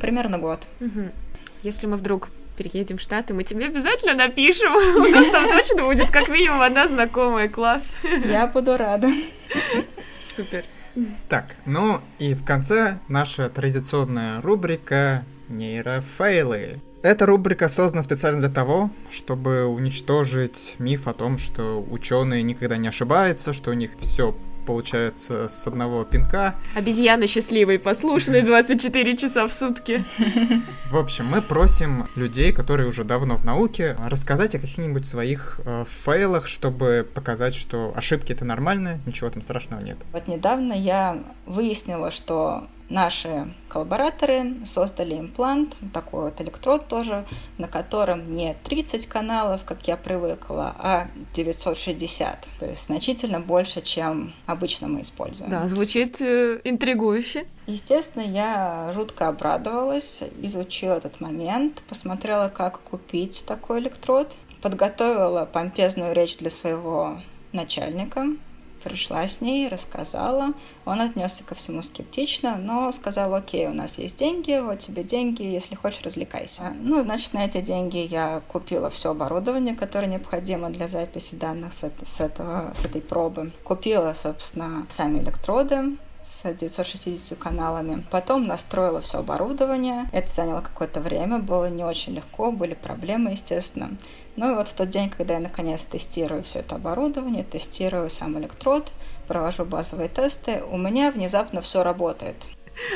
Примерно год. Мгм. Если мы вдруг переедем в Штаты, мы тебе обязательно напишем. У нас там точно будет как минимум одна знакомая. Класс. Я буду рада. Супер. Так, ну и в конце наша традиционная рубрика нейрофейлы. Эта рубрика создана специально для того, чтобы уничтожить миф о том, что ученые никогда не ошибаются, что у них все получается с одного пинка. Обезьяна счастливая и послушная 24 часа в сутки. В общем, мы просим людей, которые уже давно в науке, рассказать о каких-нибудь своих э, фейлах, чтобы показать, что ошибки это нормально, ничего там страшного нет. Вот недавно я выяснила, что наши коллабораторы создали имплант, такой вот электрод тоже, на котором не 30 каналов, как я привыкла, а 960. То есть значительно больше, чем обычно мы используем. Да, звучит э, интригующе. Естественно, я жутко обрадовалась, изучила этот момент, посмотрела, как купить такой электрод, подготовила помпезную речь для своего начальника, пришла с ней, рассказала. Он отнесся ко всему скептично, но сказал, окей, у нас есть деньги, вот тебе деньги, если хочешь, развлекайся. Ну, значит, на эти деньги я купила все оборудование, которое необходимо для записи данных с, это- с этого, с этой пробы. Купила, собственно, сами электроды, с 960 каналами. Потом настроила все оборудование. Это заняло какое-то время, было не очень легко, были проблемы, естественно. Ну и вот в тот день, когда я наконец тестирую все это оборудование, тестирую сам электрод, провожу базовые тесты, у меня внезапно все работает.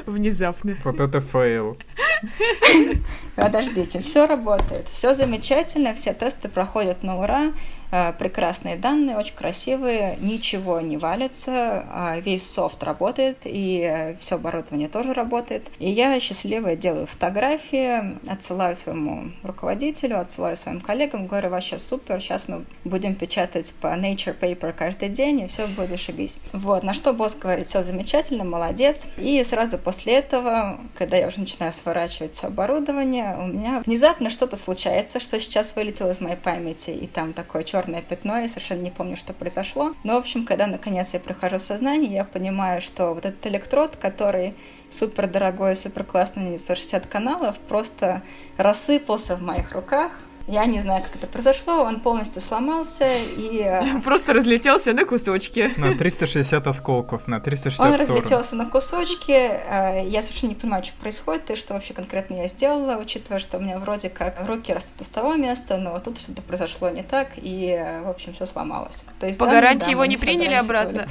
Внезапно. Вот это фейл. Подождите, все работает, все замечательно, все тесты проходят на ура, э, прекрасные данные, очень красивые, ничего не валится, а весь софт работает, и все оборудование тоже работает. И я счастливая делаю фотографии, отсылаю своему руководителю, отсылаю своим коллегам, говорю, вообще супер, сейчас мы будем печатать по Nature Paper каждый день, и все будет зашибись. Вот, на что босс говорит, все замечательно, молодец. И сразу после этого, когда я уже начинаю сворачивать все оборудование, у меня внезапно что-то случается, что сейчас вылетело из моей памяти, и там такое черное пятно, я совершенно не помню, что произошло. Но, в общем, когда наконец я прихожу в сознание, я понимаю, что вот этот электрод, который супер дорогой, супер классный, на 960 каналов, просто рассыпался в моих руках. Я не знаю, как это произошло, он полностью сломался, и э, Просто разлетелся на кусочки. На 360 осколков, на 360 Он сторон. разлетелся на кусочки. э, Я совершенно не понимаю, что происходит и что вообще конкретно я сделала, учитывая, что у меня вроде как руки растут из того места, но тут что-то произошло не так, и, э, в общем, все сломалось. То есть, По да, гарантии да, его не приняли обратно?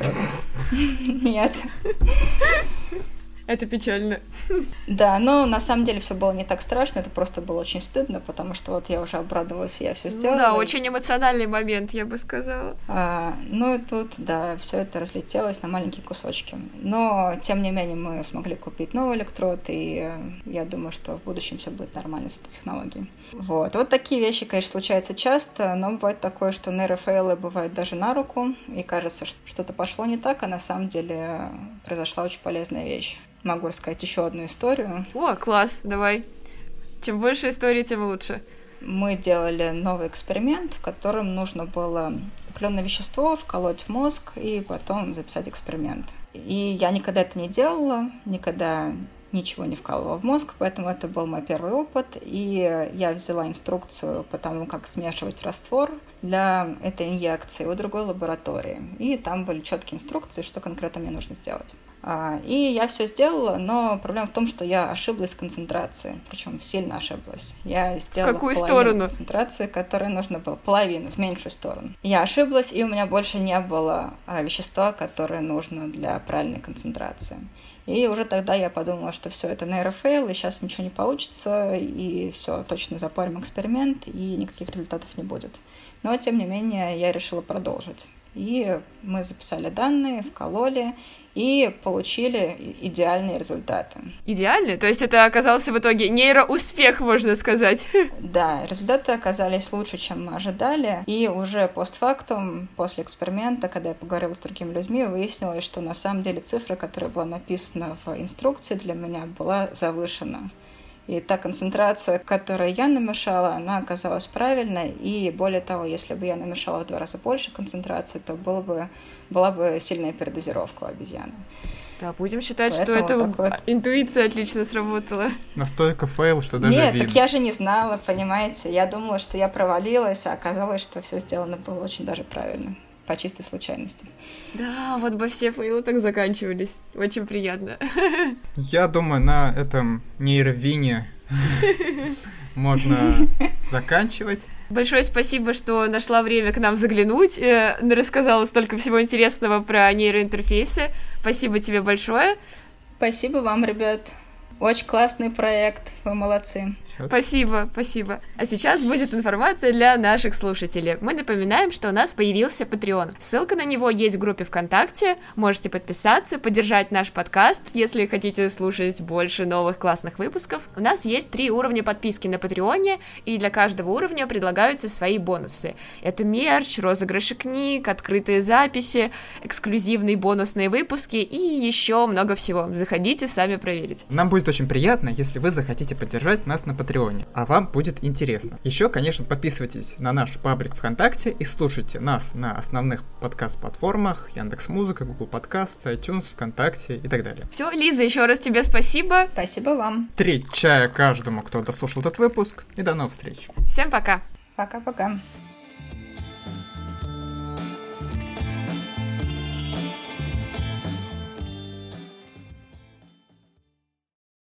Нет. Это печально. Да, но на самом деле все было не так страшно, это просто было очень стыдно, потому что вот я уже обрадовалась, я все сделала. Ну да, очень эмоциональный момент, я бы сказала. А, ну и тут, да, все это разлетелось на маленькие кусочки. Но, тем не менее, мы смогли купить новый электрод, и я думаю, что в будущем все будет нормально с этой технологией. Вот. Вот такие вещи, конечно, случаются часто, но бывает такое, что нейрофейлы бывают даже на руку, и кажется, что что-то пошло не так, а на самом деле произошла очень полезная вещь могу рассказать еще одну историю. О, класс, давай. Чем больше историй, тем лучше. Мы делали новый эксперимент, в котором нужно было определенное вещество вколоть в мозг и потом записать эксперимент. И я никогда это не делала, никогда ничего не вкалывала в мозг, поэтому это был мой первый опыт. И я взяла инструкцию по тому, как смешивать раствор для этой инъекции у другой лаборатории. И там были четкие инструкции, что конкретно мне нужно сделать. А, и я все сделала, но проблема в том, что я ошиблась в концентрации, причем сильно ошиблась. Я сделала в какую сторону? концентрации, которой нужно было, половину, в меньшую сторону. Я ошиблась, и у меня больше не было а, вещества, которое нужно для правильной концентрации. И уже тогда я подумала, что все это нейрофейл, и сейчас ничего не получится, и все, точно запарим эксперимент, и никаких результатов не будет. Но, тем не менее, я решила продолжить. И мы записали данные, вкололи, и получили идеальные результаты. Идеальные? То есть это оказался в итоге нейроуспех, можно сказать? Да, результаты оказались лучше, чем мы ожидали. И уже постфактум, после эксперимента, когда я поговорила с другими людьми, выяснилось, что на самом деле цифра, которая была написана в инструкции для меня, была завышена. И та концентрация, которую я намешала, она оказалась правильной. И более того, если бы я намешала в два раза больше концентрации, то было бы, была бы сильная передозировка у обезьяны. Да, будем считать, Поэтому что это такой... интуиция отлично сработала. Настолько фейл, что даже Нет, видно. так я же не знала, понимаете. Я думала, что я провалилась, а оказалось, что все сделано было очень даже правильно по чистой случайности. Да, вот бы все фейлы так заканчивались. Очень приятно. Я думаю, на этом нейро win е можно заканчивать. Большое спасибо, что нашла время к нам заглянуть, э, рассказала столько всего интересного про нейроинтерфейсы. Спасибо тебе большое. Спасибо вам, ребят. Очень классный проект, вы молодцы. Спасибо, спасибо. А сейчас будет информация для наших слушателей. Мы напоминаем, что у нас появился Patreon. Ссылка на него есть в группе ВКонтакте. Можете подписаться, поддержать наш подкаст, если хотите слушать больше новых классных выпусков. У нас есть три уровня подписки на Патреоне, и для каждого уровня предлагаются свои бонусы. Это мерч, розыгрыши книг, открытые записи, эксклюзивные бонусные выпуски и еще много всего. Заходите, сами проверить. Нам будет очень приятно, если вы захотите поддержать нас на Патреоне Патреоне, а вам будет интересно. Еще, конечно, подписывайтесь на наш паблик ВКонтакте и слушайте нас на основных подкаст-платформах Яндекс Музыка, Google Подкаст, iTunes, ВКонтакте и так далее. Все, Лиза, еще раз тебе спасибо. Спасибо вам. Три чая каждому, кто дослушал этот выпуск, и до новых встреч. Всем пока. Пока-пока.